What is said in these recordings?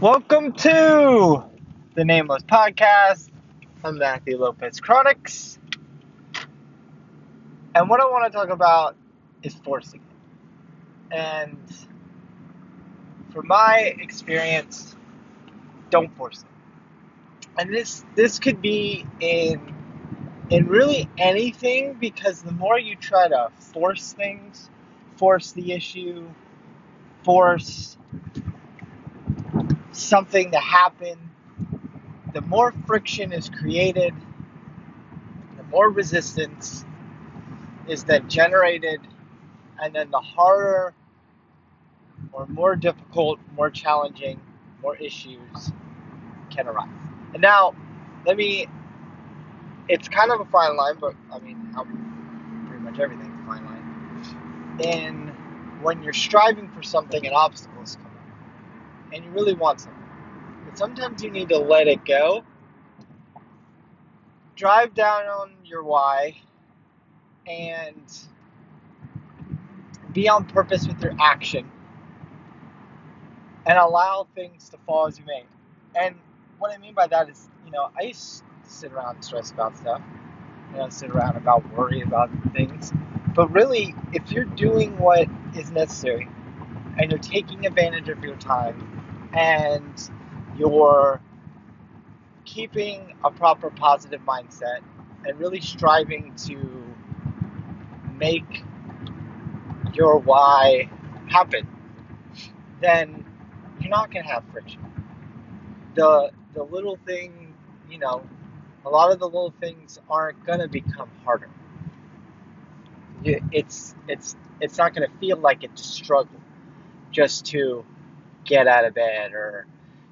Welcome to the Nameless Podcast. I'm Matthew Lopez Chronics. And what I want to talk about is forcing it. And from my experience, don't force it. And this this could be in in really anything because the more you try to force things, force the issue, force something to happen, the more friction is created, the more resistance is then generated, and then the harder or more difficult, more challenging, more issues can arise. And now, let me, it's kind of a fine line, but I mean, pretty much everything's a fine line. And when you're striving for something and obstacles come and you really want something, but sometimes you need to let it go. Drive down on your why and be on purpose with your action and allow things to fall as you may. And what I mean by that is, you know, I used to sit around and stress about stuff, you know, sit around about worry about things. But really, if you're doing what is necessary and you're taking advantage of your time and you're keeping a proper positive mindset and really striving to make your why happen, then you're not going to have friction. The the little thing, you know, a lot of the little things aren't going to become harder. It's it's it's not going to feel like it's a struggle just to get out of bed or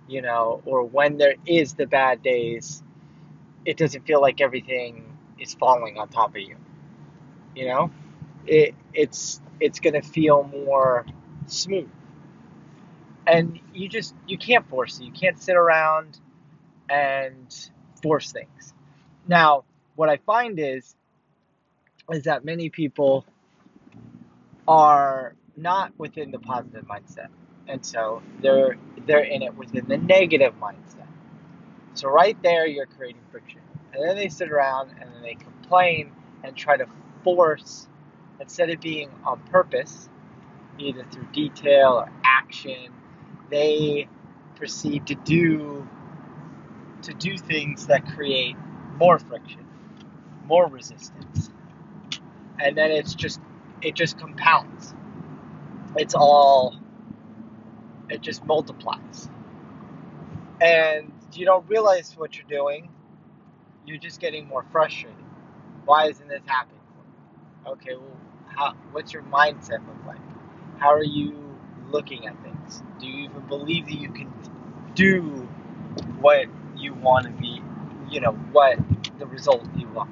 you know, or when there is the bad days, it doesn't feel like everything is falling on top of you. You know, it it's it's gonna feel more smooth, and you just you can't force it. You can't sit around and force things. Now, what I find is is that many people are not within the positive mindset and so they're they're in it within the negative mindset. So right there, you're creating friction, and then they sit around and then they complain and try to force instead of being on purpose, either through detail or action, they proceed to do to do things that create more friction, more resistance, and then it's just it just compounds. It's all it just multiplies. And you don't realize what you're doing, you're just getting more frustrated. Why isn't this happening? Okay, well, how, what's your mindset look like? How are you looking at things? Do you even believe that you can do what you want to be, you know, what the result you want?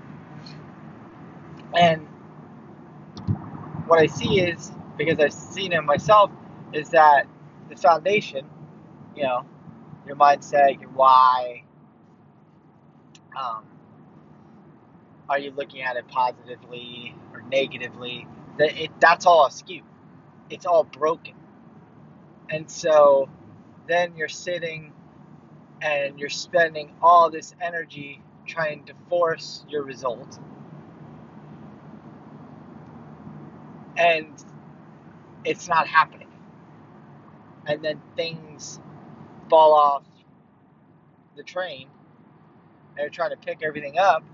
And what I see is, because I've seen it myself, is that the foundation, you know, your mindset, your why. Um, are you looking at it positively or negatively? That it, that's all askew. It's all broken. And so then you're sitting and you're spending all this energy trying to force your result. And it's not happening and then things fall off the train and you're trying to pick everything up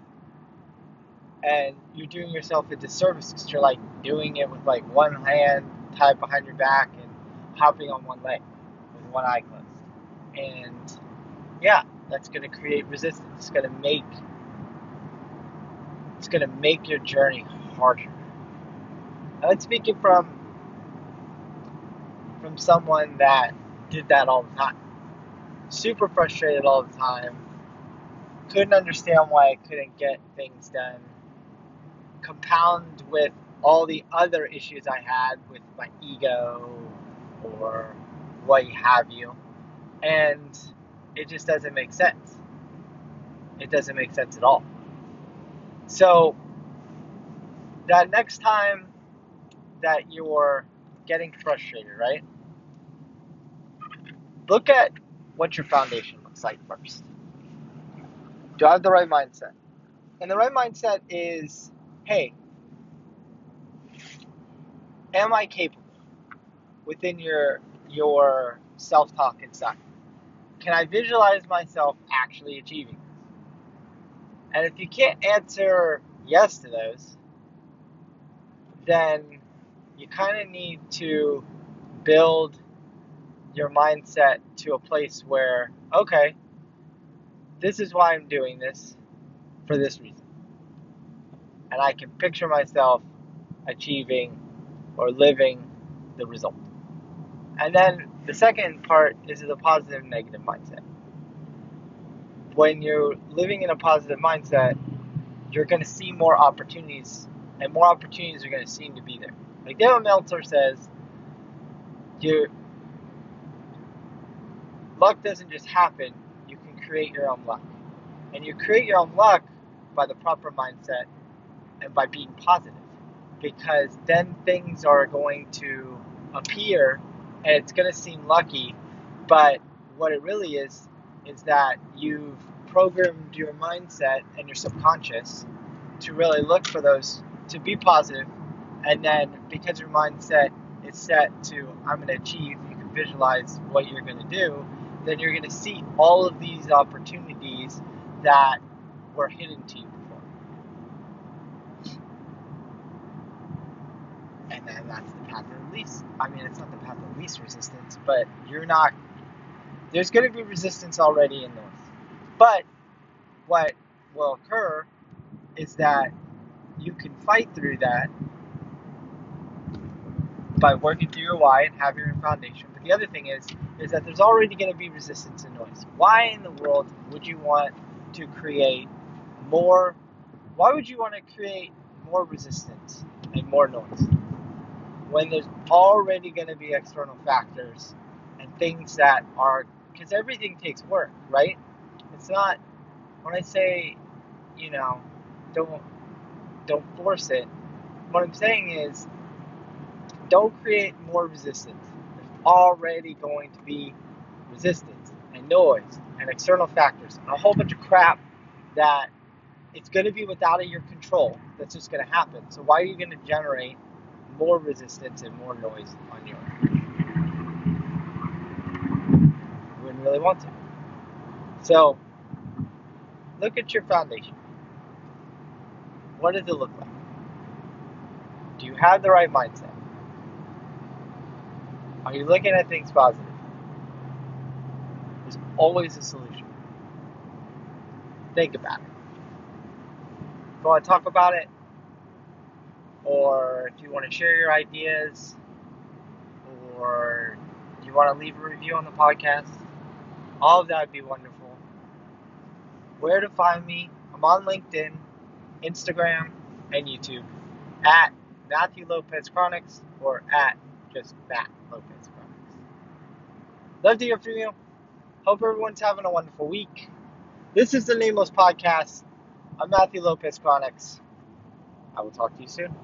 and you're doing yourself a disservice because you're like doing it with like one hand tied behind your back and hopping on one leg with one eye closed. And yeah that's going to create resistance. It's going to make it's going to make your journey harder. And i'm speaking from from someone that did that all the time. Super frustrated all the time. Couldn't understand why I couldn't get things done. Compound with all the other issues I had with my ego or what have you. And it just doesn't make sense. It doesn't make sense at all. So, that next time that you're getting frustrated, right? look at what your foundation looks like first. Do I have the right mindset? And the right mindset is hey, am I capable within your your self-talk inside? Can I visualize myself actually achieving this? And if you can't answer yes to those, then you kind of need to build your mindset to a place where, okay, this is why I'm doing this for this reason. And I can picture myself achieving or living the result. And then the second part is the positive negative mindset. When you're living in a positive mindset, you're going to see more opportunities, and more opportunities are going to seem to be there. Like David Meltzer says, your luck doesn't just happen, you can create your own luck. And you create your own luck by the proper mindset and by being positive. Because then things are going to appear and it's going to seem lucky, but what it really is is that you've programmed your mindset and your subconscious to really look for those to be positive and then because your mindset is set to i'm going to achieve you can visualize what you're going to do then you're going to see all of these opportunities that were hidden to you before. And then that's the path of least i mean it's not the path of least resistance but you're not there's going to be resistance already in north. But what will occur is that you can fight through that by working through your why and having your foundation. But the other thing is, is that there's already going to be resistance and noise. Why in the world would you want to create more? Why would you want to create more resistance and more noise when there's already going to be external factors and things that are because everything takes work, right? It's not when I say, you know, don't don't force it. What I'm saying is don't create more resistance. There's already going to be resistance and noise and external factors and a whole bunch of crap that it's going to be without your control. That's just going to happen. So why are you going to generate more resistance and more noise on your own? You wouldn't really want to. So look at your foundation. What does it look like? Do you have the right mindset? Are you looking at things positive? There's always a solution. Think about it. If you want to talk about it, or if you want to share your ideas, or do you want to leave a review on the podcast, all of that would be wonderful. Where to find me? I'm on LinkedIn, Instagram, and YouTube at Matthew Lopez Chronics or at just Matt Lopez Chronics. Love to hear from you. Hope everyone's having a wonderful week. This is the Nameless Podcast. I'm Matthew Lopez Chronics. I will talk to you soon.